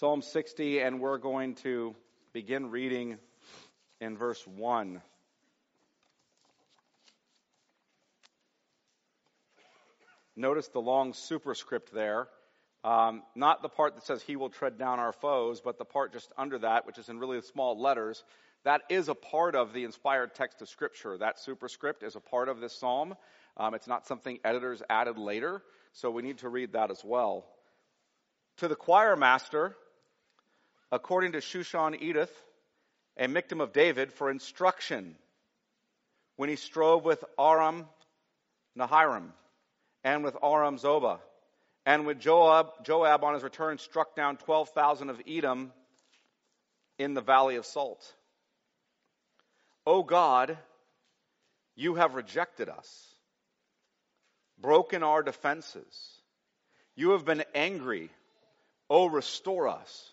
Psalm 60, and we're going to begin reading in verse 1. Notice the long superscript there. Um, not the part that says he will tread down our foes, but the part just under that, which is in really small letters. That is a part of the inspired text of Scripture. That superscript is a part of this psalm. Um, it's not something editors added later, so we need to read that as well. To the choir master, according to Shushan Eduth, a Michtam of David, for instruction when he strove with Aram Naharaim and with Aram Zobah and with Joab, Joab on his return struck down 12,000 of Edom in the valley of Salt. O God, you have rejected us, broken our defenses. You have been angry. O restore us.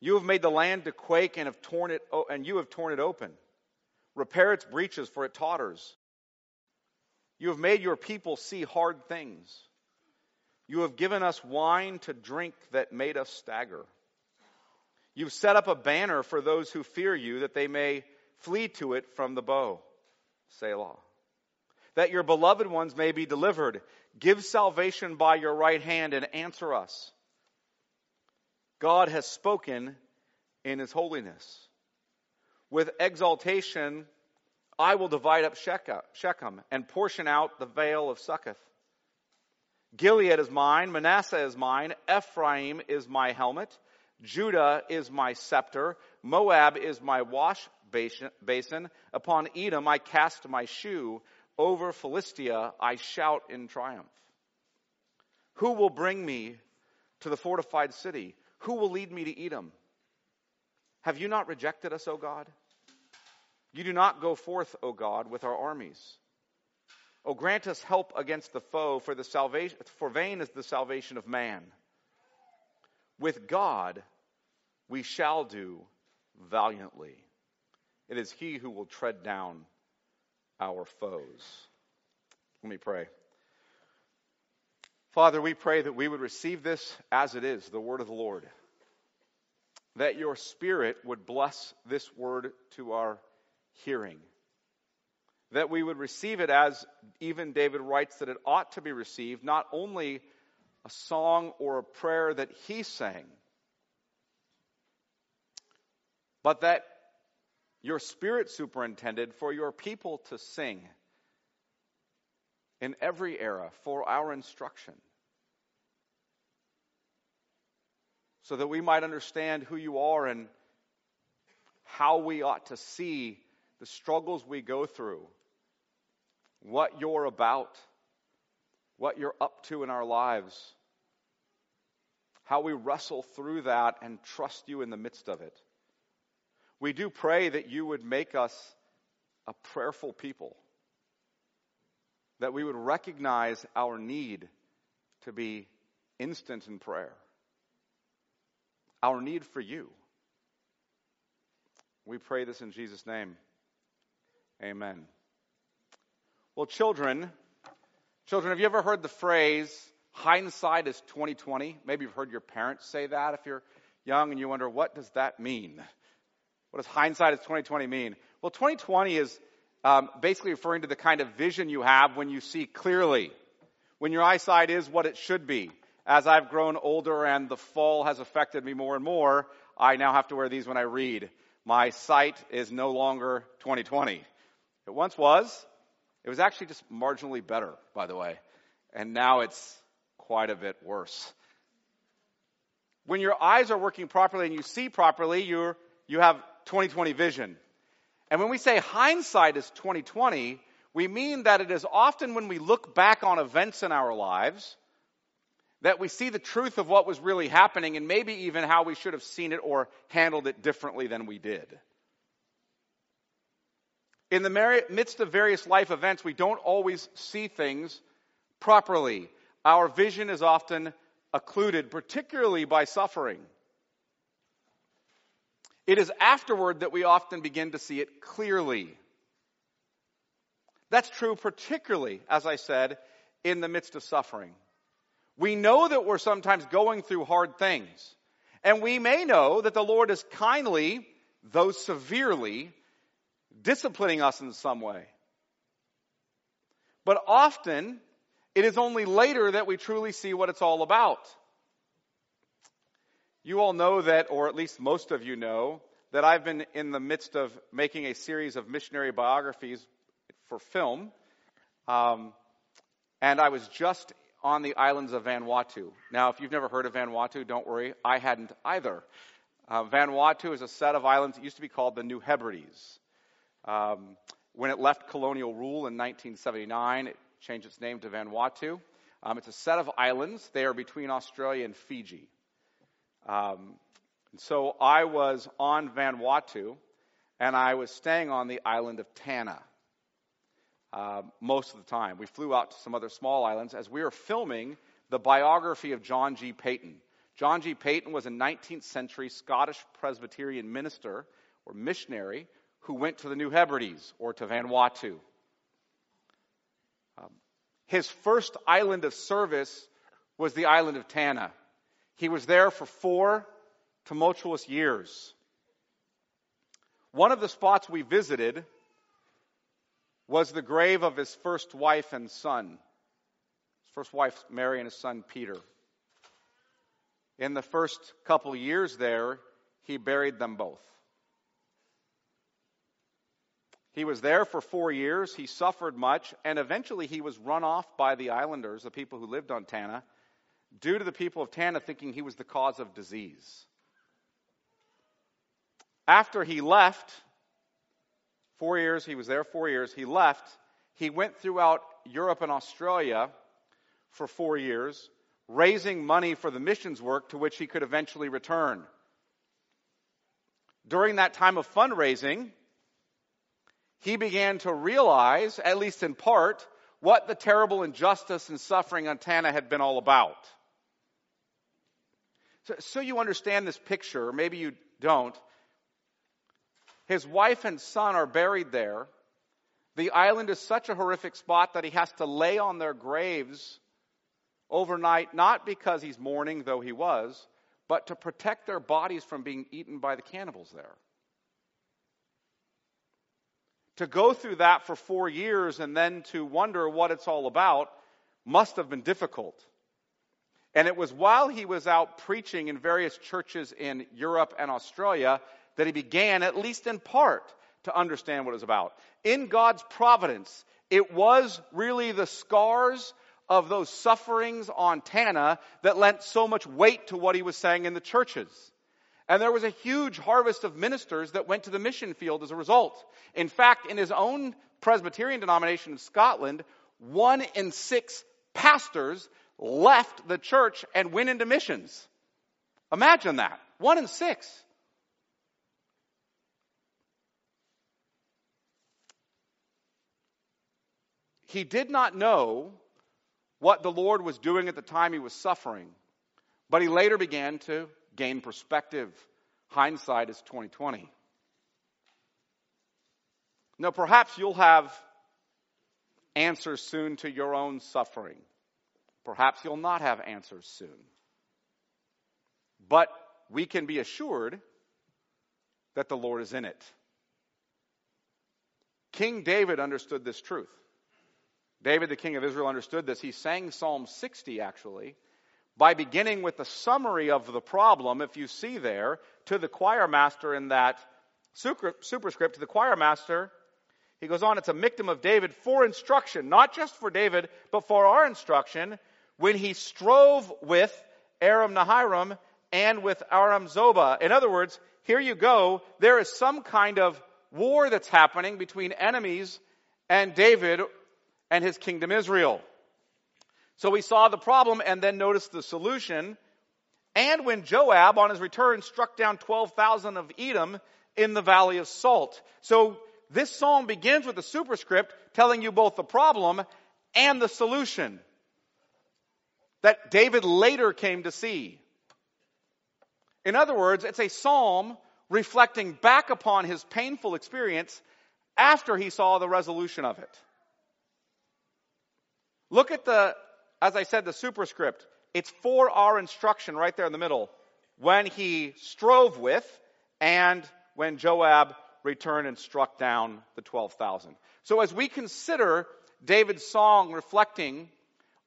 You have made the land to quake and have torn it, and you have torn it open. Repair its breaches, for it totters. You have made your people see hard things. You have given us wine to drink that made us stagger. You've set up a banner for those who fear you, that they may flee to it from the bow. Selah. That your beloved ones may be delivered. Give salvation by your right hand and answer us. God has spoken in his holiness. With exaltation, I will divide up Shechem and portion out the vale of Succoth. Gilead is mine, Manasseh is mine, Ephraim is my helmet, Judah is my scepter, Moab is my wash basin. Upon Edom I cast my shoe, over Philistia I shout in triumph. Who will bring me to the fortified city? Who will lead me to Edom? Have you not rejected us, O God? You do not go forth, O God, with our armies. O grant us help against the foe, for the salvation for vain is the salvation of man. With God we shall do valiantly. It is he who will tread down our foes. Let me pray. Father, we pray that we would receive this as it is, the word of the Lord. That your spirit would bless this word to our hearing. That we would receive it as even David writes that it ought to be received, not only a song or a prayer that he sang, but that your spirit superintended for your people to sing in every era for our instruction. So that we might understand who you are and how we ought to see the struggles we go through, what you're about, what you're up to in our lives, how we wrestle through that and trust you in the midst of it. We do pray that you would make us a prayerful people that we would recognize our need to be instant in prayer, our need for you. We pray this in Jesus' name. Amen. Well, children, children, have you ever heard the phrase hindsight is 2020? Maybe you've heard your parents say that if you're young and you wonder what does that mean? What does hindsight is 2020 mean? Well, 2020 is um, basically referring to the kind of vision you have when you see clearly, when your eyesight is what it should be. As I've grown older and the fall has affected me more and more, I now have to wear these when I read. My sight is no longer 2020. It once was. It was actually just marginally better, by the way. And now it's quite a bit worse. When your eyes are working properly and you see properly, you you have 2020 vision. And when we say hindsight is 2020, we mean that it is often when we look back on events in our lives that we see the truth of what was really happening and maybe even how we should have seen it or handled it differently than we did. In the midst of various life events, we don't always see things properly. Our vision is often occluded, particularly by suffering. It is afterward that we often begin to see it clearly. That's true particularly, as I said, in the midst of suffering. We know that we're sometimes going through hard things. And we may know that the Lord is kindly, though severely, disciplining us in some way. But often, it is only later that we truly see what it's all about. You all know that, or at least most of you know, that I've been in the midst of making a series of missionary biographies for film. Um, and I was just on the islands of Vanuatu. Now, if you've never heard of Vanuatu, don't worry, I hadn't either. Uh, Vanuatu is a set of islands that used to be called the New Hebrides. Um, when it left colonial rule in 1979, it changed its name to Vanuatu. Um, it's a set of islands. They are between Australia and Fiji. Um, so I was on Vanuatu, and I was staying on the island of Tanna uh, most of the time. We flew out to some other small islands as we were filming the biography of John G. Paton. John G. Paton was a 19th century Scottish Presbyterian minister or missionary who went to the New Hebrides or to Vanuatu. Um, his first island of service was the island of Tanna. He was there for four tumultuous years. One of the spots we visited was the grave of his first wife and son. His first wife, Mary, and his son, Peter. In the first couple years there, he buried them both. He was there for four years. He suffered much, and eventually he was run off by the islanders, the people who lived on Tanna, due to the people of Tanna thinking he was the cause of disease. After he left, Four years, he was there four years. He left. He went throughout Europe and Australia for four years, raising money for the missions work to which he could eventually return. During that time of fundraising, he began to realize, at least in part, what the terrible injustice and suffering on Tanna had been all about. So, so you understand this picture, or maybe you don't. His wife and son are buried there. The island is such a horrific spot that he has to lay on their graves overnight, not because he's mourning, though he was, but to protect their bodies from being eaten by the cannibals there. To go through that for four years and then to wonder what it's all about must have been difficult. And it was while he was out preaching in various churches in Europe and Australia that he began, at least in part, to understand what it was about. In God's providence, it was really the scars of those sufferings on Tanna that lent so much weight to what he was saying in the churches. And there was a huge harvest of ministers that went to the mission field as a result. In fact, in his own Presbyterian denomination in Scotland, one in six pastors left the church and went into missions. Imagine that. One in six. He did not know what the Lord was doing at the time he was suffering, but he later began to gain perspective. Hindsight is 2020. Now, perhaps you'll have answers soon to your own suffering. Perhaps you'll not have answers soon. But we can be assured that the Lord is in it. King David understood this truth. David, the king of Israel, understood this. He sang Psalm 60, actually, by beginning with the summary of the problem, if you see there, to the choir master in that superscript, to the choir master. He goes on, it's a Michtam of David for instruction, not just for David, but for our instruction, when he strove with Aram Naharaim and with Aram Zobah. In other words, here you go, there is some kind of war that's happening between enemies and David and his kingdom Israel. So we saw the problem and then noticed the solution. And when Joab, on his return, struck down 12,000 of Edom in the valley of Salt. So this psalm begins with a superscript telling you both the problem and the solution that David later came to see. In other words, it's a psalm reflecting back upon his painful experience after he saw the resolution of it. Look at the, as I said, the superscript. It's for our instruction right there in the middle. when he strove with and when Joab returned and struck down the 12,000. So as we consider David's song reflecting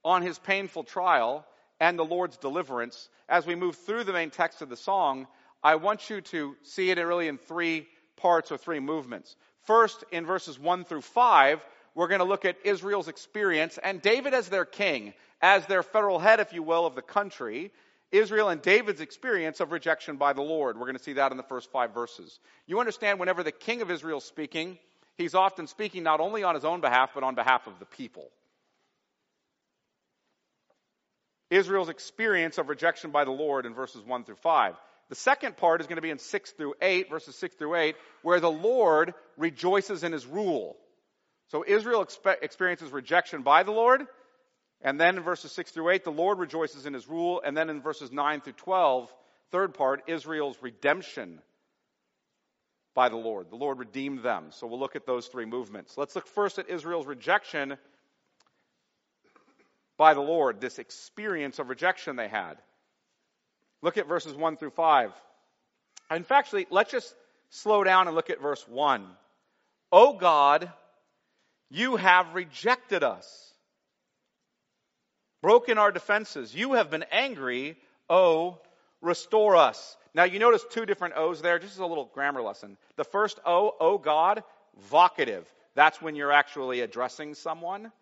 on his painful trial and the Lord's deliverance, as we move through the main text of the song, I want you to see it really in three parts or three movements. First, in verses 1 through 5, we're going to look at Israel's experience and David as their king, as their federal head, if you will, of the country. Israel and David's experience of rejection by the Lord. We're going to see that in the first five verses. You understand, whenever the king of Israel is speaking, he's often speaking not only on his own behalf, but on behalf of the people. Israel's experience of rejection by the Lord in verses 1 through 5. The second part is going to be in 6 through 8, verses 6 through 8, where the Lord rejoices in his rule. So Israel expe- experiences rejection by the Lord, and then in verses 6 through 8, the Lord rejoices in his rule, and then in verses 9 through 12, third part, Israel's redemption by the Lord. The Lord redeemed them. So we'll look at those three movements. Let's look first at Israel's rejection by the Lord, this experience of rejection they had. Look at verses 1 through 5. In fact, let's just slow down and look at verse 1. O God, you have rejected us, broken our defenses. You have been angry. O, restore us. Now, you notice two different O's there, just as a little grammar lesson. The first O, O God, vocative. That's when you're actually addressing someone.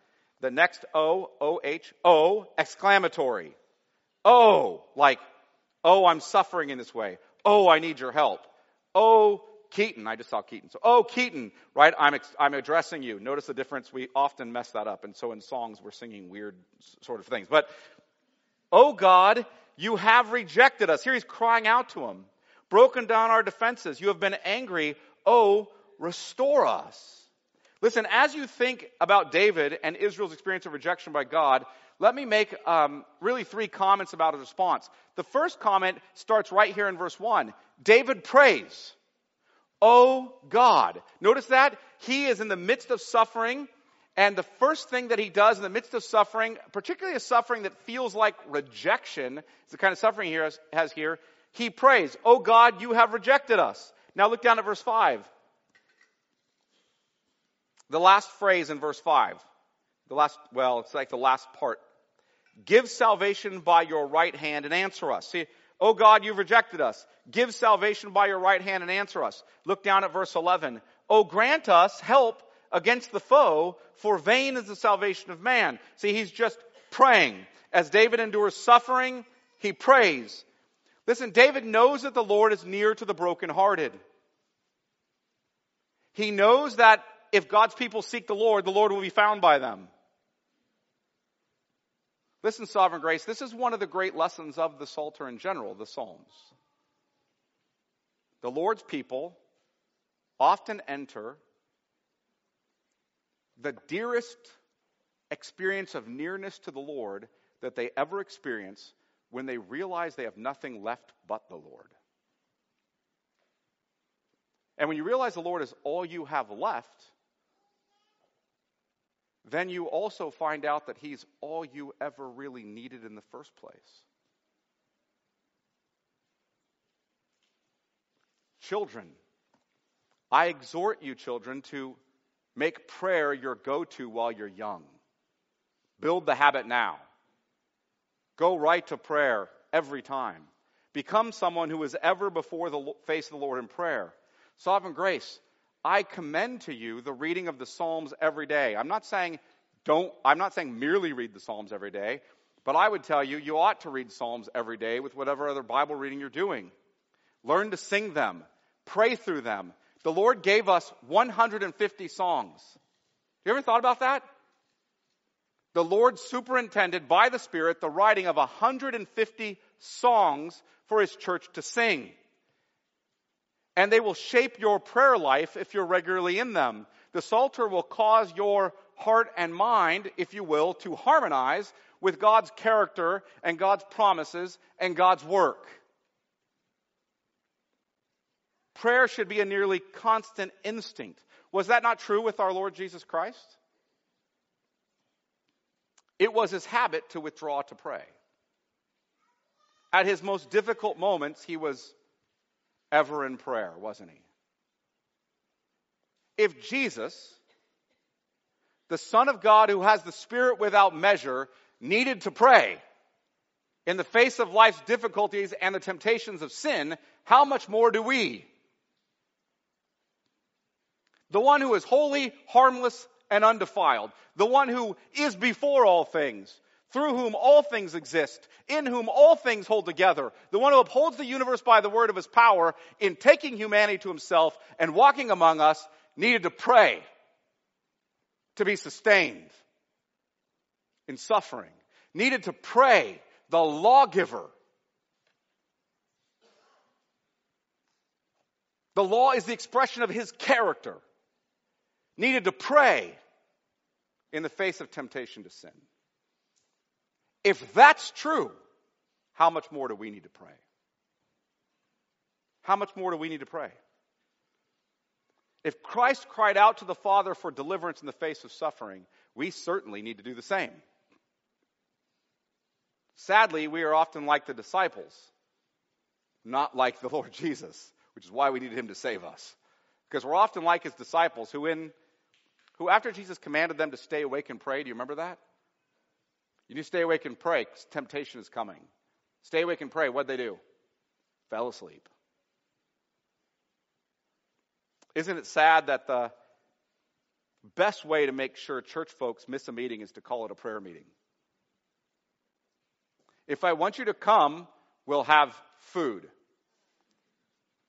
The next O, O H, O, exclamatory. Oh, like, oh, I'm suffering in this way. Oh, I need your help. Oh, Keaton. I just saw Keaton. So, oh, Keaton, right? I'm, I'm addressing you. Notice the difference. We often mess that up. And so in songs, we're singing weird sort of things. But, oh God, you have rejected us. Here he's crying out to him. Broken down our defenses. You have been angry. Oh, restore us. Listen, as you think about David and Israel's experience of rejection by God, let me make um, really three comments about his response. The first comment starts right here in verse 1. David prays, Oh God. Notice that? He is in the midst of suffering, and the first thing that he does in the midst of suffering, particularly a suffering that feels like rejection, is the kind of suffering he has here, he prays, Oh God, you have rejected us. Now look down at verse 5. The last phrase in verse 5. The last, well, it's like the last part. Give salvation by your right hand and answer us. See, oh God, you've rejected us. Give salvation by your right hand and answer us. Look down at verse 11. Oh, grant us help against the foe, for vain is the salvation of man. See, he's just praying. As David endures suffering, he prays. Listen, David knows that the Lord is near to the brokenhearted. He knows that if God's people seek the Lord, the Lord will be found by them. Listen, sovereign grace, this is one of the great lessons of the Psalter in general, the Psalms. The Lord's people often enter the dearest experience of nearness to the Lord that they ever experience when they realize they have nothing left but the Lord. And when you realize the Lord is all you have left, then you also find out that He's all you ever really needed in the first place. Children, I exhort you, children, to make prayer your go to while you're young. Build the habit now. Go right to prayer every time. Become someone who is ever before the face of the Lord in prayer. Sovereign grace, I commend to you the reading of the Psalms every day. I'm not saying don't, I'm not saying merely read the Psalms every day, but I would tell you, you ought to read Psalms every day with whatever other Bible reading you're doing. Learn to sing them. Pray through them. The Lord gave us 150 songs. You ever thought about that? The Lord superintended by the Spirit the writing of 150 songs for His church to sing and they will shape your prayer life if you're regularly in them. The Psalter will cause your heart and mind, if you will, to harmonize with God's character and God's promises and God's work. Prayer should be a nearly constant instinct. Was that not true with our Lord Jesus Christ? It was his habit to withdraw to pray. at his most difficult moments, he was ever in prayer, wasn't he? If Jesus, the Son of God who has the Spirit without measure, needed to pray in the face of life's difficulties and the temptations of sin, how much more do we? The one who is holy, harmless, and undefiled, the one who is before all things, through whom all things exist, in whom all things hold together, the one who upholds the universe by the word of his power, in taking humanity to himself and walking among us, needed to pray to be sustained in suffering, needed to pray, the lawgiver. The law is the expression of his character, needed to pray in the face of temptation to sin. If that's true, how much more do we need to pray? How much more do we need to pray? If Christ cried out to the Father for deliverance in the face of suffering, we certainly need to do the same. Sadly, we are often like the disciples, not like the Lord Jesus, which is why we needed him to save us. Because we're often like his disciples who in who after Jesus commanded them to stay awake and pray, do you remember that? You need to stay awake and pray because temptation is coming. Stay awake and pray. What'd they do? Fell asleep. Isn't it sad that the best way to make sure church folks miss a meeting is to call it a prayer meeting? If I want you to come, we'll have food.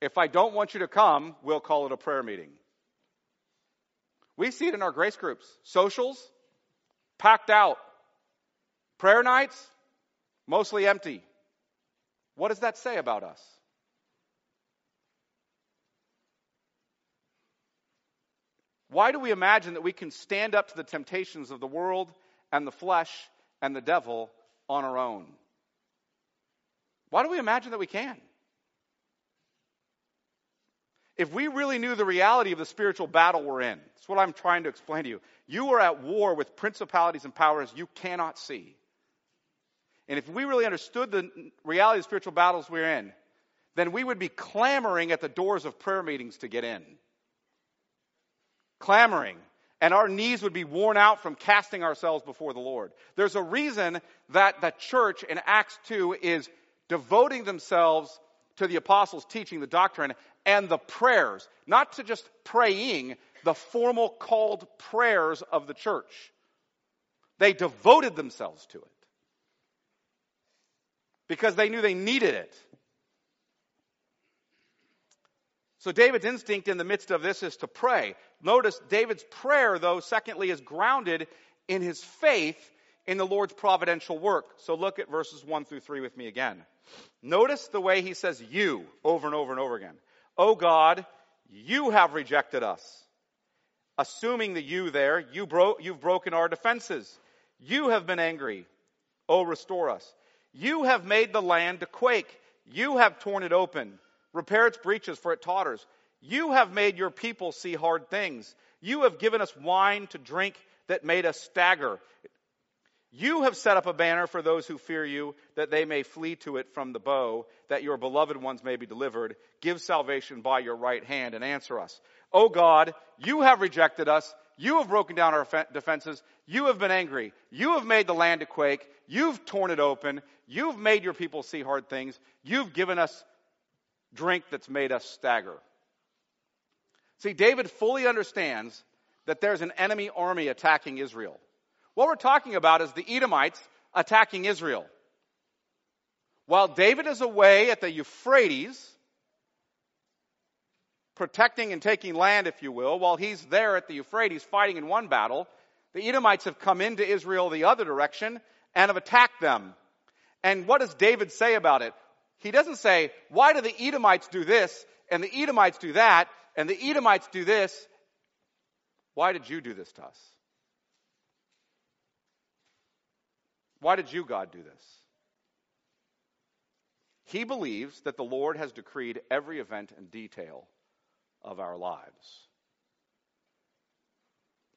If I don't want you to come, we'll call it a prayer meeting. We see it in our grace groups. Socials, packed out. Prayer nights, mostly empty. What does that say about us? Why do we imagine that we can stand up to the temptations of the world and the flesh and the devil on our own? Why do we imagine that we can? If we really knew the reality of the spiritual battle we're in, that's what I'm trying to explain to you. You are at war with principalities and powers you cannot see. And if we really understood the reality of the spiritual battles we're in, then we would be clamoring at the doors of prayer meetings to get in. Clamoring. And our knees would be worn out from casting ourselves before the Lord. There's a reason that the church in Acts 2 is devoting themselves to the apostles' teaching, the doctrine, and the prayers. Not to just praying, the formal called prayers of the church. They devoted themselves to it because they knew they needed it. So David's instinct in the midst of this is to pray. Notice David's prayer, though, secondly, is grounded in his faith in the Lord's providential work. So look at verses 1 through 3 with me again. Notice the way he says you over and over and over again. Oh God, you have rejected us. Assuming the you there, you bro- you've broken our defenses. You have been angry. Oh, restore us. You have made the land to quake. You have torn it open. Repair its breaches, for it totters. You have made your people see hard things. You have given us wine to drink that made us stagger. You have set up a banner for those who fear you, that they may flee to it from the bow, that your beloved ones may be delivered. Give salvation by your right hand and answer us. O God, you have rejected us. You have broken down our defenses. You have been angry. You have made the land to quake. You've torn it open. You've made your people see hard things. You've given us drink that's made us stagger. See, David fully understands that there's an enemy army attacking Israel. What we're talking about is the Edomites attacking Israel. While David is away at the Euphrates, protecting and taking land, if you will, while he's there at the Euphrates fighting in one battle, the Edomites have come into Israel the other direction and have attacked them. And what does David say about it? He doesn't say, why do the Edomites do this and the Edomites do that and the Edomites do this? Why did you do this to us? Why did you, God, do this? He believes that the Lord has decreed every event and detail of our lives.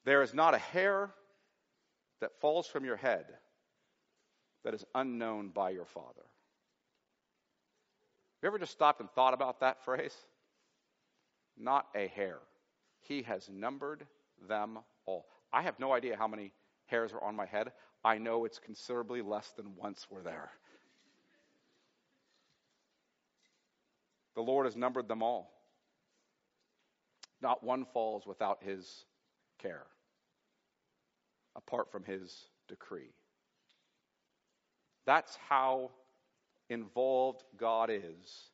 There is not a hair that falls from your head that is unknown by your Father. Have you ever just stopped and thought about that phrase? Not a hair. He has numbered them all. I have no idea how many hairs are on my head. I know it's considerably less than once were there. The Lord has numbered them all. Not one falls without his care, apart from his decree. That's how involved God is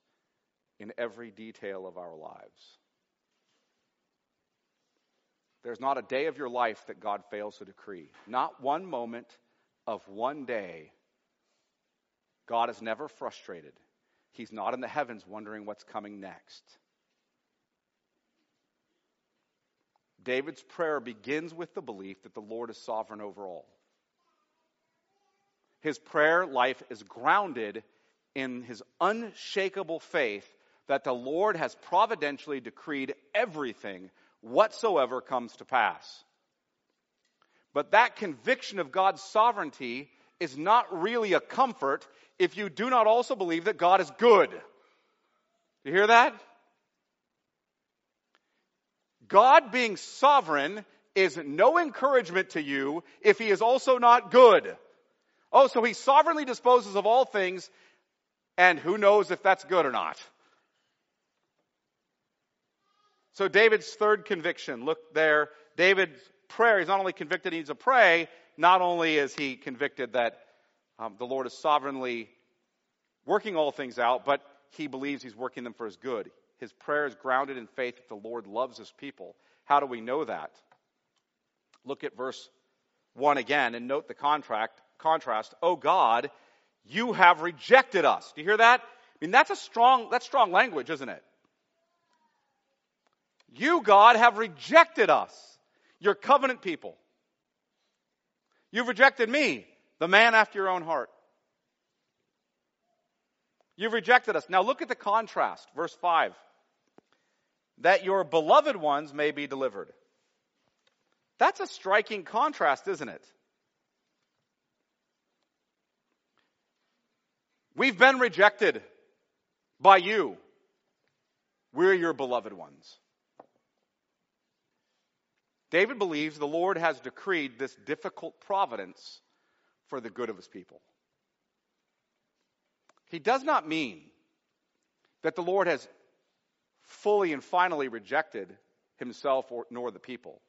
in every detail of our lives. There's not a day of your life that God fails to decree. Not one moment of one day. God is never frustrated. He's not in the heavens wondering what's coming next. David's prayer begins with the belief that the Lord is sovereign over all. His prayer life is grounded in his unshakable faith that the Lord has providentially decreed everything whatsoever comes to pass. But that conviction of God's sovereignty is not really a comfort if you do not also believe that God is good. You hear that? God being sovereign is no encouragement to you if he is also not good. Oh, so he sovereignly disposes of all things, and who knows if that's good or not. So David's third conviction, look there, David's prayer, he's not only convicted he needs to pray, not only is he convicted that um, the Lord is sovereignly working all things out, but he believes he's working them for his good. His prayer is grounded in faith that the Lord loves his people. How do we know that? Look at verse 1 again and note the contract, contrast. Oh God, you have rejected us. Do you hear that? I mean, that's a strong, that's strong language, isn't it? You, God, have rejected us, your covenant people. You've rejected me, the man after your own heart. You've rejected us. Now look at the contrast, verse 5. That your beloved ones may be delivered. That's a striking contrast, isn't it? We've been rejected by you. We're your beloved ones. David believes the Lord has decreed this difficult providence for the good of his people. He does not mean that the Lord has fully and finally rejected himself or, nor the people.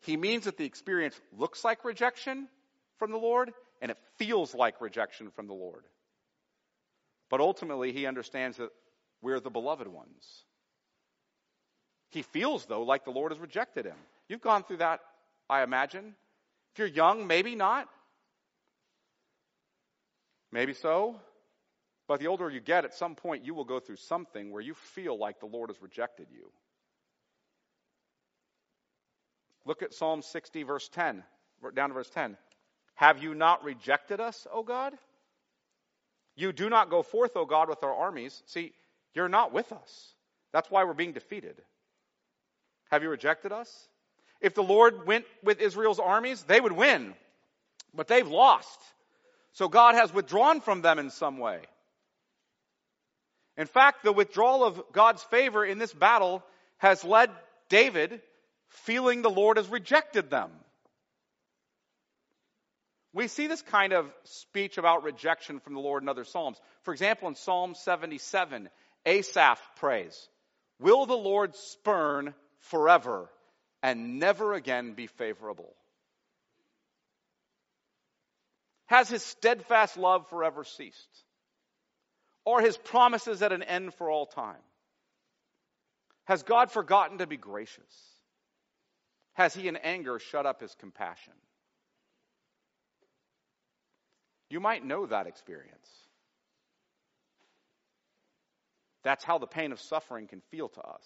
He means that the experience looks like rejection from the Lord and it feels like rejection from the Lord. But ultimately, he understands that we're the beloved ones. He feels, though, like the Lord has rejected him. You've gone through that, I imagine. If you're young, maybe not. Maybe so. But the older you get, at some point you will go through something where you feel like the Lord has rejected you. Look at Psalm 60, verse 10, down to verse 10. Have you not rejected us, O God? You do not go forth, O God, with our armies. See, you're not with us. That's why we're being defeated. Have you rejected us? If the Lord went with Israel's armies, they would win. But they've lost. So God has withdrawn from them in some way. In fact, the withdrawal of God's favor in this battle has led David feeling the Lord has rejected them. We see this kind of speech about rejection from the Lord in other Psalms. For example, in Psalm 77, Asaph prays, Will the Lord spurn forever and never again be favorable? Has his steadfast love forever ceased? Or his promises at an end for all time? Has God forgotten to be gracious? Has he in anger shut up his compassion? You might know that experience. That's how the pain of suffering can feel to us.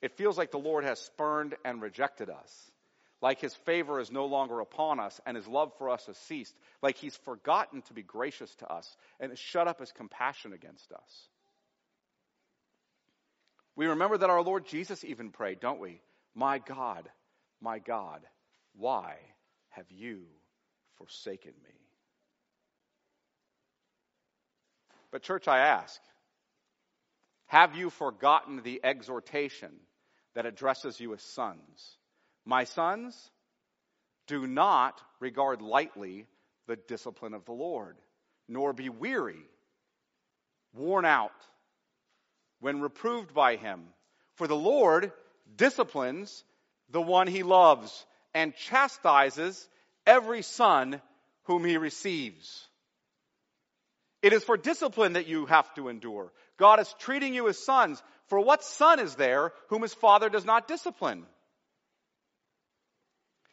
It feels like the Lord has spurned and rejected us, like his favor is no longer upon us and his love for us has ceased, like he's forgotten to be gracious to us and has shut up his compassion against us. We remember that our Lord Jesus even prayed, don't we? My God, my God, why have you forsaken me? But, church, I ask, have you forgotten the exhortation that addresses you as sons? My sons, do not regard lightly the discipline of the Lord, nor be weary, worn out, when reproved by him. For the Lord disciplines the one he loves and chastises every son whom he receives. It is for discipline that you have to endure. God is treating you as sons. For what son is there whom his father does not discipline?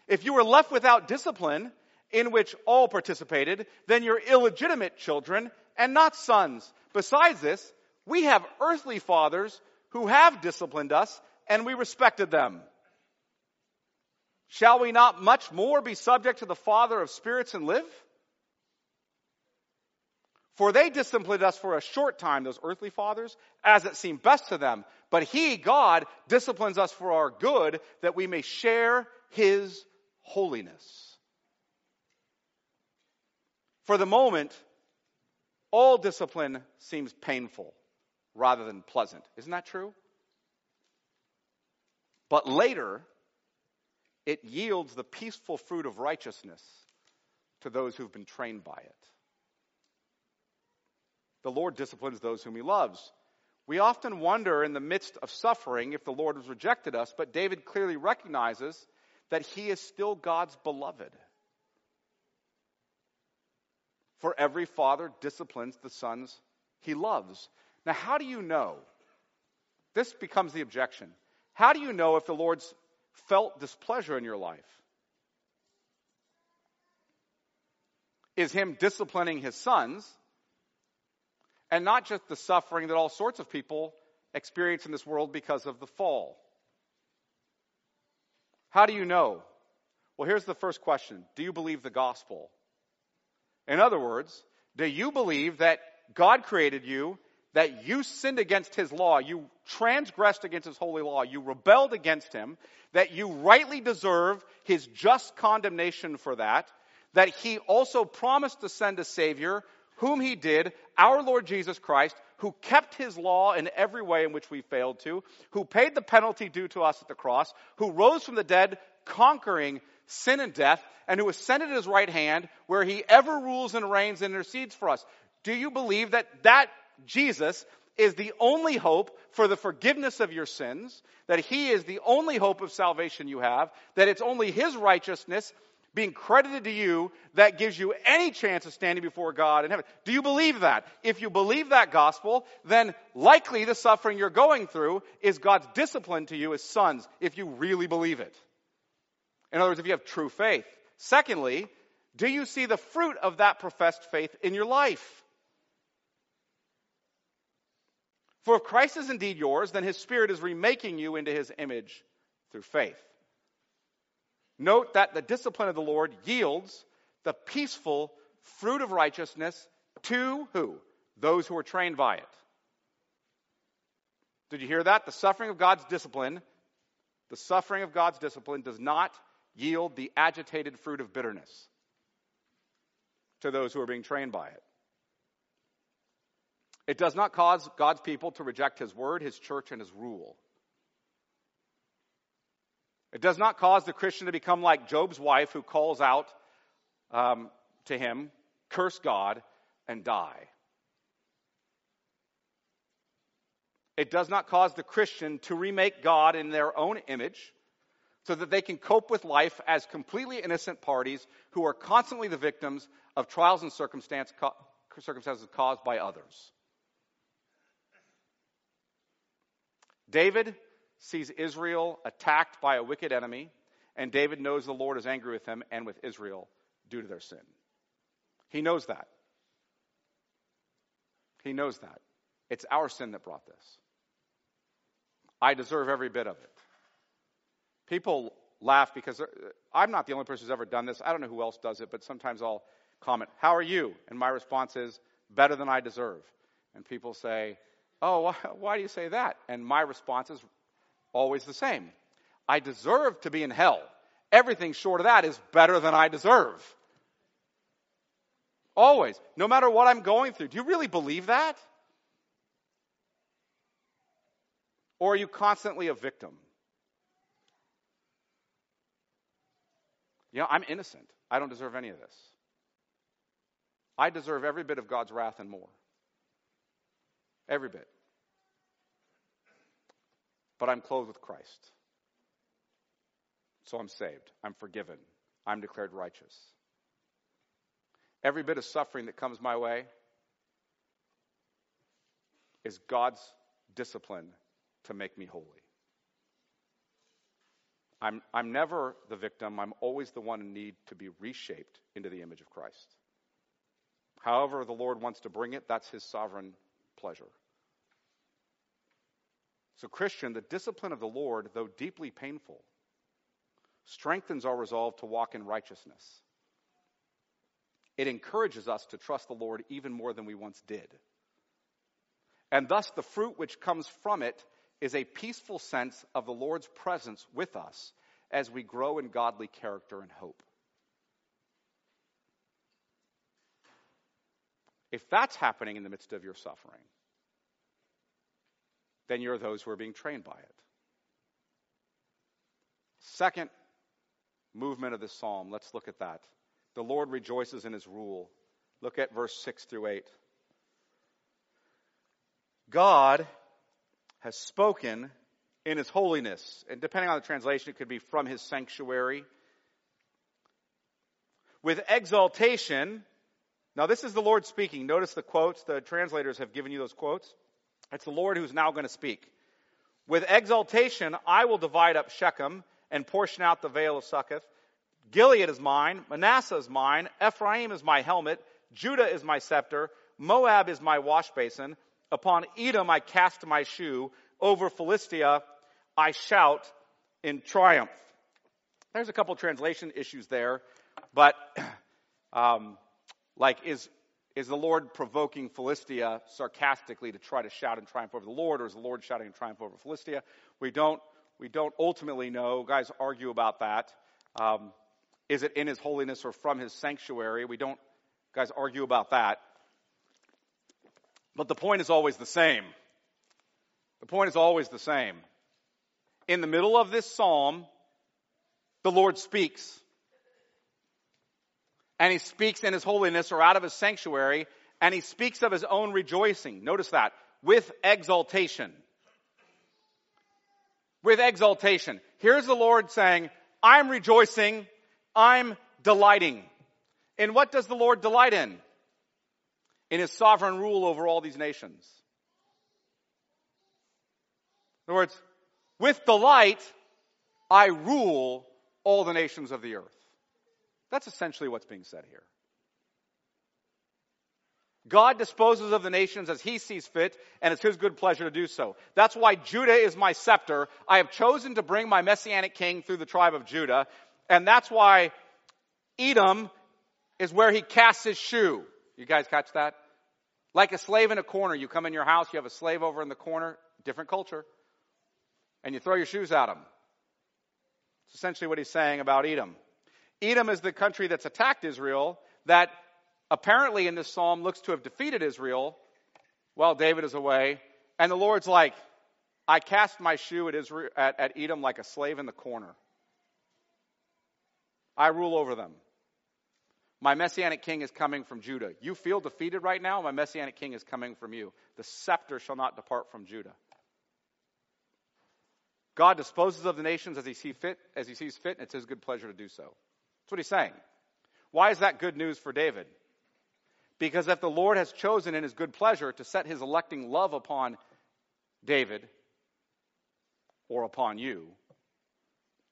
If you were left without discipline, in which all participated, then you're illegitimate children and not sons. Besides this, we have earthly fathers who have disciplined us and we respected them. Shall we not much more be subject to the Father of spirits and live? For they disciplined us for a short time, those earthly fathers, as it seemed best to them. But He, God, disciplines us for our good, that we may share His holiness. For the moment, all discipline seems painful rather than pleasant. Isn't that true? But later, it yields the peaceful fruit of righteousness to those who've been trained by it. The Lord disciplines those whom he loves. We often wonder in the midst of suffering if the Lord has rejected us, but David clearly recognizes that he is still God's beloved. For every father disciplines the sons he loves. Now, how do you know? This becomes the objection. How do you know if the Lord's felt displeasure in your life? Is him disciplining his sons and not just the suffering that all sorts of people experience in this world because of the fall? How do you know? Well, here's the first question Do you believe the gospel? In other words, do you believe that God created you, that you sinned against His law, you transgressed against His holy law, you rebelled against Him, that you rightly deserve His just condemnation for that, that He also promised to send a Savior, whom He did, our Lord Jesus Christ, who kept His law in every way in which we failed to, who paid the penalty due to us at the cross, who rose from the dead, conquering sin and death, and who ascended at his right hand, where he ever rules and reigns and intercedes for us. Do you believe that that Jesus is the only hope for the forgiveness of your sins, that he is the only hope of salvation you have, that it's only his righteousness being credited to you that gives you any chance of standing before God in heaven. Do you believe that? If you believe that gospel, then likely the suffering you're going through is God's discipline to you as sons, if you really believe it. In other words, if you have true faith. Secondly, do you see the fruit of that professed faith in your life? For if Christ is indeed yours, then his Spirit is remaking you into his image through faith. Note that the discipline of the Lord yields the peaceful fruit of righteousness to who? Those who are trained by it. Did you hear that? The suffering of God's discipline, the suffering of God's discipline does not yield the agitated fruit of bitterness to those who are being trained by it. It does not cause God's people to reject His word, His church, and His rule. It does not cause the Christian to become like Job's wife who calls out um, to him, curse God, and die. It does not cause the Christian to remake God in their own image so that they can cope with life as completely innocent parties who are constantly the victims of trials and circumstance, circumstances caused by others. David sees Israel attacked by a wicked enemy, and David knows the Lord is angry with him and with Israel due to their sin. He knows that. He knows that. It's our sin that brought this. I deserve every bit of it. People laugh because I'm not the only person who's ever done this. I don't know who else does it, but sometimes I'll comment, How are you? And my response is, Better than I deserve. And people say, Oh, why, do you say that? And my response is always the same I deserve to be in hell. Everything short of that is better than I deserve. Always. No matter what I'm going through. Do you really believe that? Or are you constantly a victim? You know, I'm innocent. I don't deserve any of this. I deserve every bit of God's wrath and more. Every bit. But I'm clothed with Christ. So I'm saved. I'm forgiven. I'm declared righteous. Every bit of suffering that comes my way is God's discipline to make me holy. I'm, I'm never the victim. I'm always the one in need to be reshaped into the image of Christ. However, the Lord wants to bring it, that's his sovereign pleasure. So, Christian, the discipline of the Lord, though deeply painful, strengthens our resolve to walk in righteousness. It encourages us to trust the Lord even more than we once did. And thus, the fruit which comes from it is a peaceful sense of the Lord's presence with us as we grow in godly character and hope. If that's happening in the midst of your suffering, then you're those who are being trained by it. Second movement of the psalm, let's look at that. The Lord rejoices in his rule. Look at verse 6 through 8. God has spoken in his holiness. And depending on the translation, it could be from his sanctuary. With exaltation, now this is the Lord speaking. Notice the quotes. The translators have given you those quotes. It's the Lord who's now going to speak. With exaltation, I will divide up Shechem and portion out the vale of Succoth. Gilead is mine, Manasseh is mine, Ephraim is my helmet, Judah is my scepter, Moab is my wash basin. Upon Edom I cast my shoe, over Philistia I shout in triumph. There's a couple translation issues there, but um, like is is the Lord provoking Philistia sarcastically to try to shout in triumph over the Lord, or is the Lord shouting in triumph over Philistia? We don't we don't ultimately know. Guys argue about that. Um, is it in his holiness or from his sanctuary? We don't, guys, argue about that. But the point is always the same. The point is always the same. In the middle of this psalm, the Lord speaks. And he speaks in his holiness or out of his sanctuary, and he speaks of his own rejoicing. Notice that. With exaltation. With exaltation. Here's the Lord saying, I'm rejoicing I'm delighting. And what does the Lord delight in? In his sovereign rule over all these nations. In other words, with delight, I rule all the nations of the earth. That's essentially what's being said here. God disposes of the nations as he sees fit, and it's his good pleasure to do so. That's why Judah is my scepter. I have chosen to bring my messianic king through the tribe of Judah. And that's why Edom is where he casts his shoe. You guys catch that? Like a slave in a corner. You come in your house, you have a slave over in the corner, different culture, and you throw your shoes at him. It's essentially what he's saying about Edom. Edom is the country that's attacked Israel that apparently in this psalm looks to have defeated Israel while David is away. And the Lord's like, I cast my shoe at, Israel, at, at Edom like a slave in the corner. I rule over them. My messianic king is coming from Judah. You feel defeated right now? My messianic king is coming from you. The scepter shall not depart from Judah. God disposes of the nations as he, see fit, as he sees fit, and it's his good pleasure to do so. That's what he's saying. Why is that good news for David? Because if the Lord has chosen in his good pleasure to set his electing love upon David or upon you,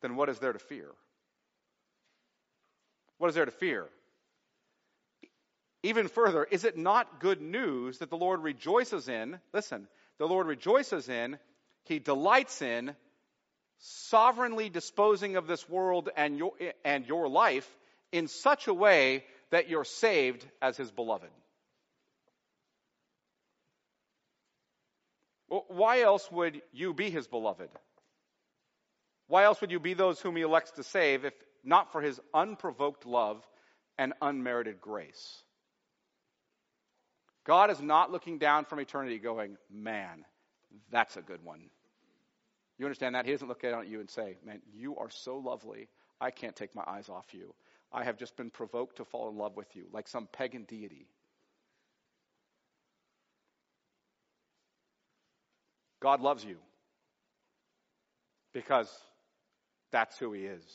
then what is there to fear? What is there to fear? Even further, is it not good news that the Lord rejoices in? Listen, the Lord rejoices in, He delights in, sovereignly disposing of this world and your, and your life in such a way that you're saved as His beloved. Why else would you be His beloved? Why else would you be those whom He elects to save if not for his unprovoked love and unmerited grace. God is not looking down from eternity going, man, that's a good one. You understand that? He doesn't look at you and say, man, you are so lovely. I can't take my eyes off you. I have just been provoked to fall in love with you, like some pagan deity. God loves you because that's who He is.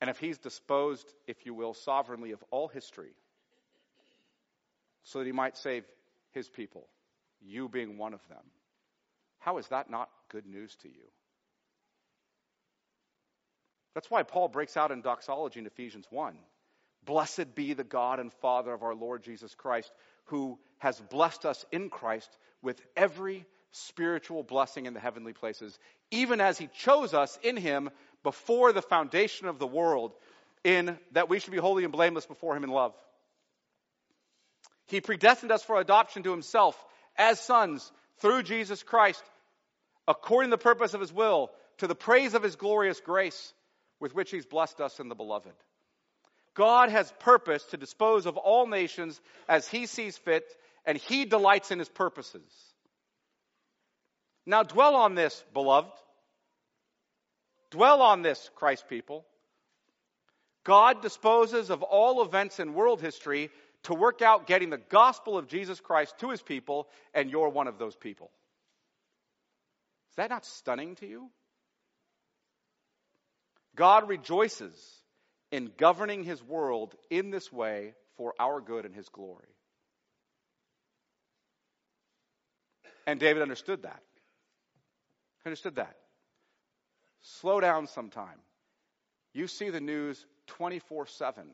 And if He's disposed, if you will, sovereignly of all history, so that He might save His people, you being one of them, how is that not good news to you? That's why Paul breaks out in doxology in Ephesians 1. Blessed be the God and Father of our Lord Jesus Christ, who has blessed us in Christ with every spiritual blessing in the heavenly places, even as he chose us in him before the foundation of the world, in that we should be holy and blameless before him in love. He predestined us for adoption to himself as sons through Jesus Christ, according to the purpose of his will, to the praise of his glorious grace with which he's blessed us in the beloved. God has purpose to dispose of all nations as he sees fit, and he delights in his purposes. Now, dwell on this, beloved. Dwell on this, Christ people. God disposes of all events in world history to work out getting the gospel of Jesus Christ to his people, and you're one of those people. Is that not stunning to you? God rejoices in governing his world in this way for our good and his glory. And David understood that. Understood that. Slow down sometime. You see the news 24 7.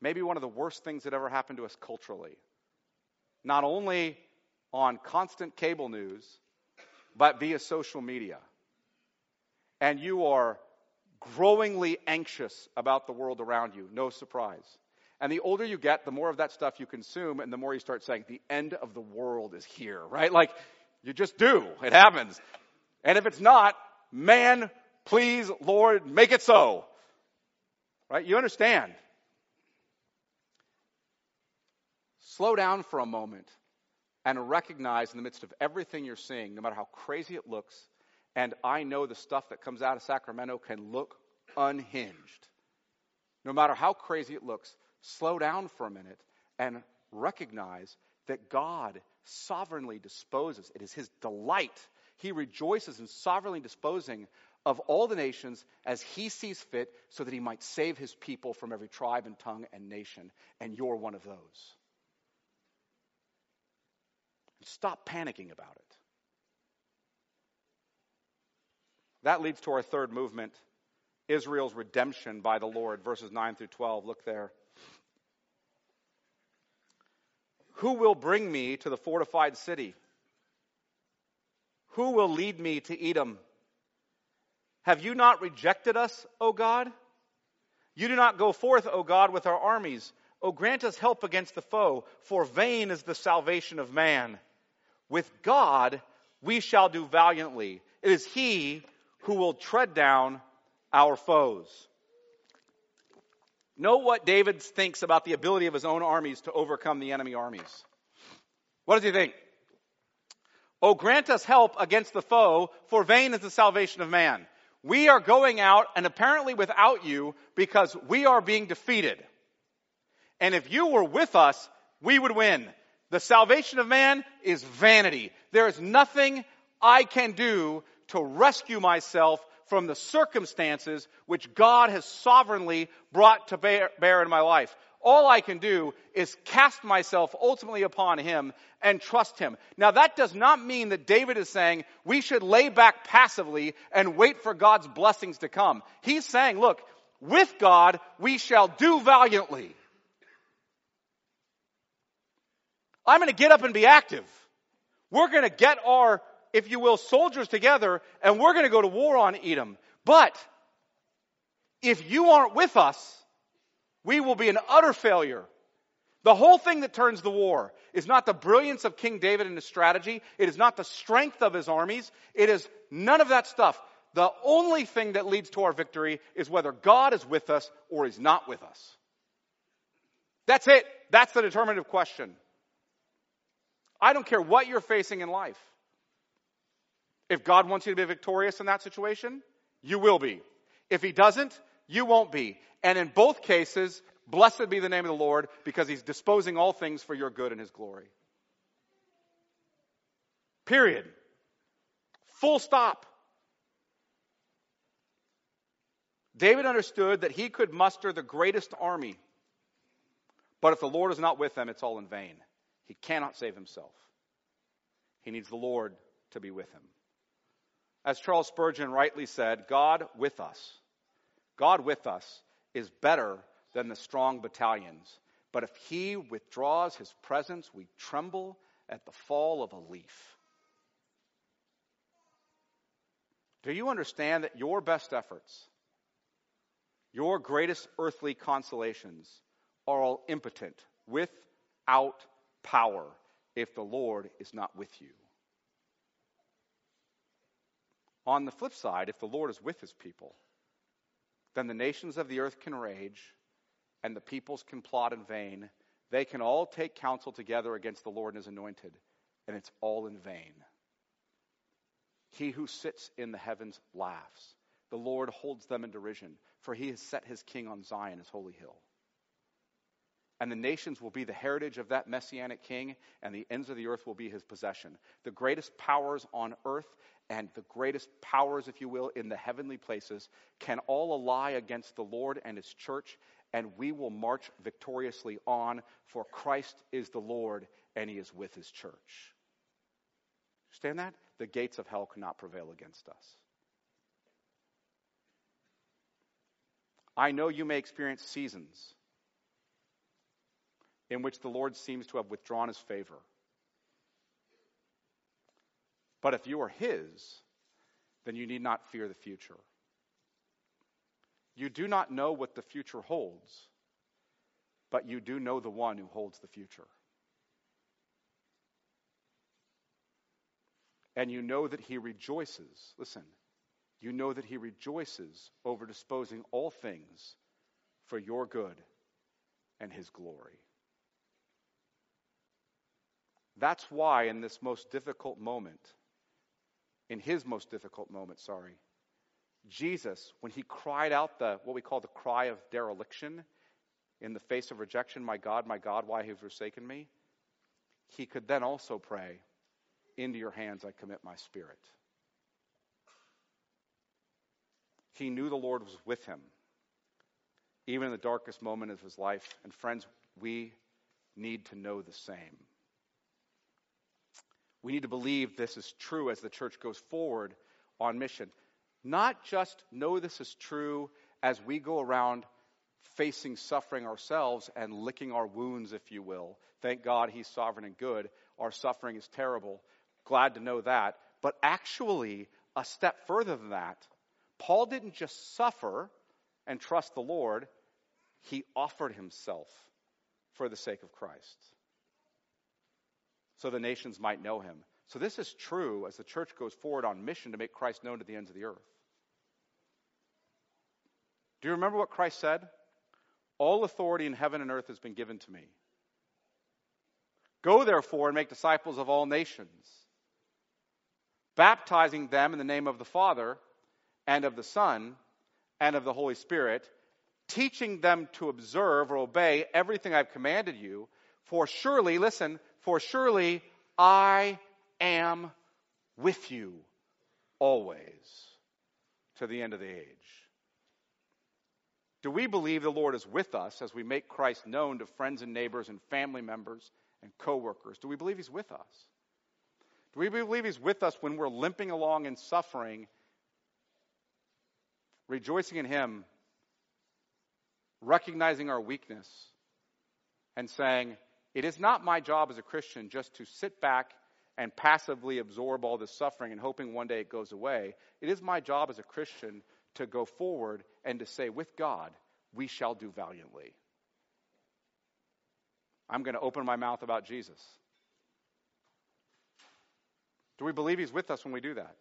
Maybe one of the worst things that ever happened to us culturally. Not only on constant cable news, but via social media. And you are growingly anxious about the world around you. No surprise. And the older you get, the more of that stuff you consume, and the more you start saying, the end of the world is here, right? Like, you just do. It happens. And if it's not, man, please, Lord, make it so. Right? You understand. Slow down for a moment and recognize in the midst of everything you're seeing, no matter how crazy it looks, and I know the stuff that comes out of Sacramento can look unhinged. No matter how crazy it looks, slow down for a minute and recognize that God sovereignly disposes. It is his delight. He rejoices in sovereignly disposing of all the nations as he sees fit so that he might save his people from every tribe and tongue and nation. And you're one of those. Stop panicking about it. That leads to our third movement Israel's redemption by the Lord, verses 9 through 12. Look there. Who will bring me to the fortified city? Who will lead me to Edom? Have you not rejected us, O God? You do not go forth, O God, with our armies. O grant us help against the foe, for vain is the salvation of man. With God we shall do valiantly. It is He who will tread down our foes. Know what David thinks about the ability of his own armies to overcome the enemy armies. What does he think? Oh, grant us help against the foe, for vain is the salvation of man. We are going out and apparently without you because we are being defeated. And if you were with us, we would win. The salvation of man is vanity. There is nothing I can do to rescue myself from the circumstances which God has sovereignly brought to bear, bear in my life. All I can do is cast myself ultimately upon Him and trust Him. Now that does not mean that David is saying we should lay back passively and wait for God's blessings to come. He's saying, look, with God we shall do valiantly. I'm going to get up and be active. We're going to get our if you will, soldiers together, and we're going to go to war on Edom. But if you aren't with us, we will be an utter failure. The whole thing that turns the war is not the brilliance of King David and his strategy. It is not the strength of his armies. It is none of that stuff. The only thing that leads to our victory is whether God is with us or is not with us. That's it. That's the determinative question. I don't care what you're facing in life. If God wants you to be victorious in that situation, you will be. If He doesn't, you won't be. And in both cases, blessed be the name of the Lord because He's disposing all things for your good and His glory. Period. Full stop. David understood that he could muster the greatest army, but if the Lord is not with them, it's all in vain. He cannot save himself. He needs the Lord to be with him. As Charles Spurgeon rightly said, God with us, God with us is better than the strong battalions. But if he withdraws his presence, we tremble at the fall of a leaf. Do you understand that your best efforts, your greatest earthly consolations, are all impotent, without power, if the Lord is not with you? On the flip side, if the Lord is with his people, then the nations of the earth can rage and the peoples can plot in vain. They can all take counsel together against the Lord and his anointed, and it's all in vain. He who sits in the heavens laughs. The Lord holds them in derision, for he has set his king on Zion, his holy hill. And the nations will be the heritage of that messianic king, and the ends of the earth will be his possession. The greatest powers on earth and the greatest powers, if you will, in the heavenly places can all ally against the Lord and his church, and we will march victoriously on, for Christ is the Lord, and he is with his church. Understand that? The gates of hell cannot prevail against us. I know you may experience seasons in which the Lord seems to have withdrawn his favor. But if you are his, then you need not fear the future. You do not know what the future holds, but you do know the one who holds the future. And you know that he rejoices. Listen, you know that he rejoices over disposing all things for your good and his glory. That's why, in this most difficult moment, in his most difficult moment, sorry, Jesus, when he cried out the what we call the cry of dereliction in the face of rejection, my God, my God, why have you forsaken me? He could then also pray, Into your hands I commit my spirit. He knew the Lord was with him, even in the darkest moment of his life. And friends, we need to know the same. We need to believe this is true as the church goes forward on mission. Not just know this is true as we go around facing suffering ourselves and licking our wounds, if you will. Thank God he's sovereign and good. Our suffering is terrible. Glad to know that. But actually, a step further than that, Paul didn't just suffer and trust the Lord, he offered himself for the sake of Christ so the nations might know him. So this is true as the church goes forward on mission to make Christ known to the ends of the earth. Do you remember what Christ said? All authority in heaven and earth has been given to me. Go therefore and make disciples of all nations, baptizing them in the name of the Father and of the Son and of the Holy Spirit, teaching them to observe or obey everything I've commanded you. For surely, listen, for surely I am with you always to the end of the age. Do we believe the Lord is with us as we make Christ known to friends and neighbors and family members and coworkers? Do we believe He's with us? Do we believe He's with us when we're limping along and suffering, rejoicing in Him, recognizing our weakness, and saying, it is not my job as a Christian just to sit back and passively absorb all this suffering and hoping one day it goes away. It is my job as a Christian to go forward and to say, with God, we shall do valiantly. I'm going to open my mouth about Jesus. Do we believe He's with us when we do that?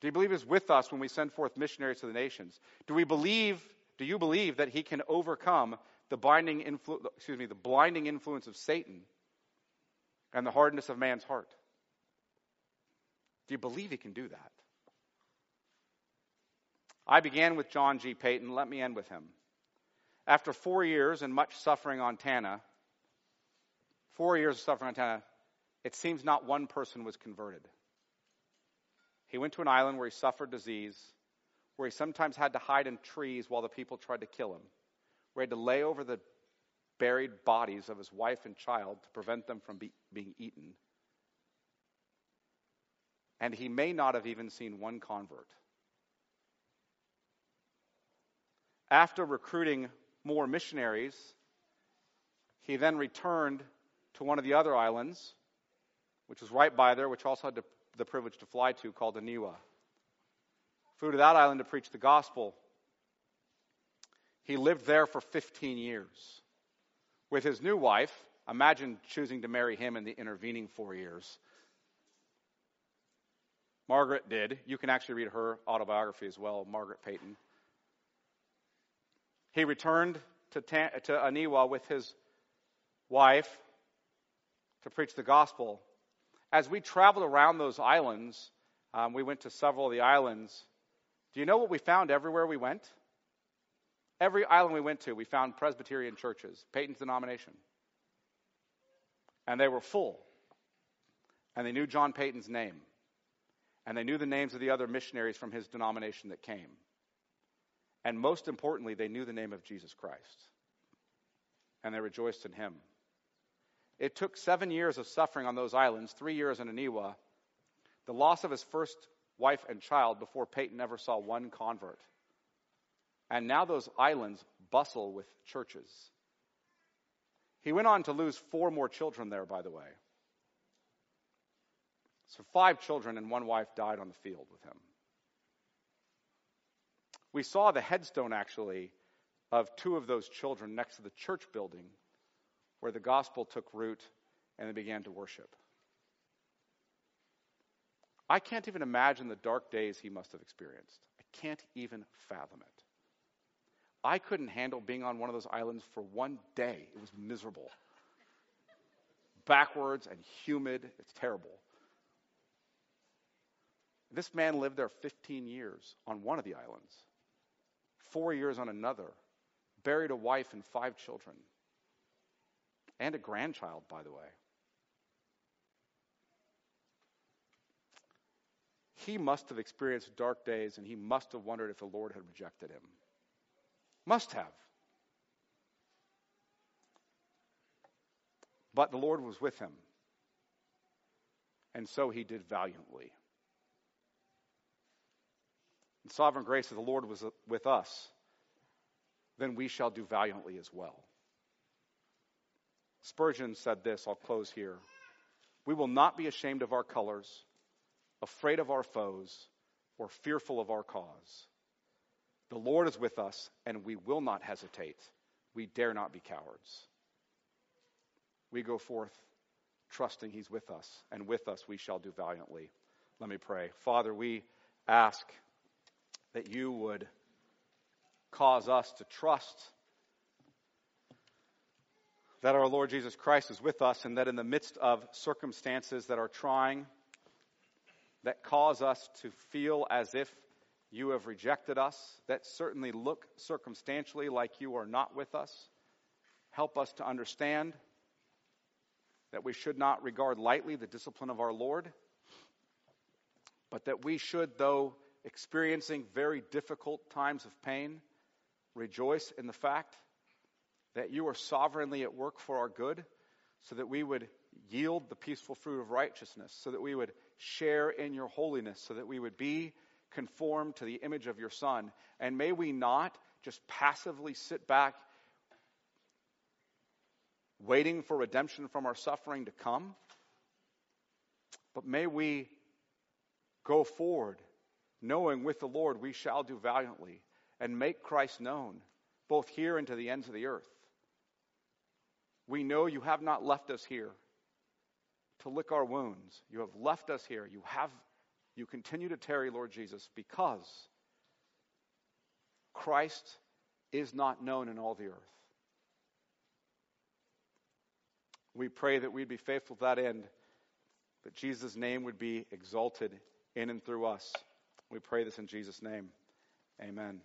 Do you believe He's with us when we send forth missionaries to the nations? Do we believe, do you believe that He can overcome the binding influ- excuse me, the blinding influence of Satan and the hardness of man's heart. Do you believe he can do that? I began with John G. Paton. Let me end with him. After four years and much suffering on Tanna, four years of suffering on Tanna, it seems not one person was converted. He went to an island where he suffered disease, where he sometimes had to hide in trees while the people tried to kill him, where he had to lay over the buried bodies of his wife and child to prevent them from be, being eaten. And he may not have even seen one convert. After recruiting more missionaries, he then returned to one of the other islands, which was right by there, which also had the privilege to fly to, called Aniwa. Flew to that island to preach the gospel. He lived there for 15 years. With his new wife, imagine choosing to marry him in the intervening four years. Margaret did. You can actually read her autobiography as well, Margaret Paton. He returned to, to Aniwa with his wife to preach the gospel. As we traveled around those islands, um, we went to several of the islands. Do you know what we found everywhere we went? Every island we went to, we found Presbyterian churches, Paton's denomination. And they were full. And they knew John Paton's name. And they knew the names of the other missionaries from his denomination that came. And most importantly, they knew the name of Jesus Christ. And they rejoiced in him. It took seven years of suffering on those islands, three years in Aniwa, the loss of his first wife and child before Peyton ever saw one convert. And now those islands bustle with churches. He went on to lose four more children there, by the way. So, five children and one wife died on the field with him. We saw the headstone actually of two of those children next to the church building where the gospel took root and they began to worship. I can't even imagine the dark days he must have experienced. I can't even fathom it. I couldn't handle being on one of those islands for one day. It was miserable. Backwards and humid. It's terrible. This man lived there 15 years on one of the islands four years on another, buried a wife and five children, and a grandchild, by the way. He must have experienced dark days and he must have wondered if the Lord had rejected him. Must have. But the Lord was with him. And so he did valiantly. Sovereign grace of the Lord was with us, then we shall do valiantly as well. Spurgeon said this, I'll close here. We will not be ashamed of our colors, afraid of our foes, or fearful of our cause. The Lord is with us, and we will not hesitate. We dare not be cowards. We go forth trusting He's with us, and with us we shall do valiantly. Let me pray. Father, we ask that you would cause us to trust that our Lord Jesus Christ is with us and that in the midst of circumstances that are trying, that cause us to feel as if you have rejected us, that certainly look circumstantially like you are not with us, help us to understand that we should not regard lightly the discipline of our Lord, but that we should, though experiencing very difficult times of pain, rejoice in the fact that you are sovereignly at work for our good, so that we would yield the peaceful fruit of righteousness, so that we would share in your holiness, so that we would be conformed to the image of your Son. And may we not just passively sit back waiting for redemption from our suffering to come, but may we go forward knowing with the Lord we shall do valiantly and make Christ known, both here and to the ends of the earth. We know you have not left us here to lick our wounds. You have left us here. You have you continue to tarry, Lord Jesus, because Christ is not known in all the earth. We pray that we'd be faithful to that end, that Jesus' name would be exalted in and through us. We pray this in Jesus' name. Amen.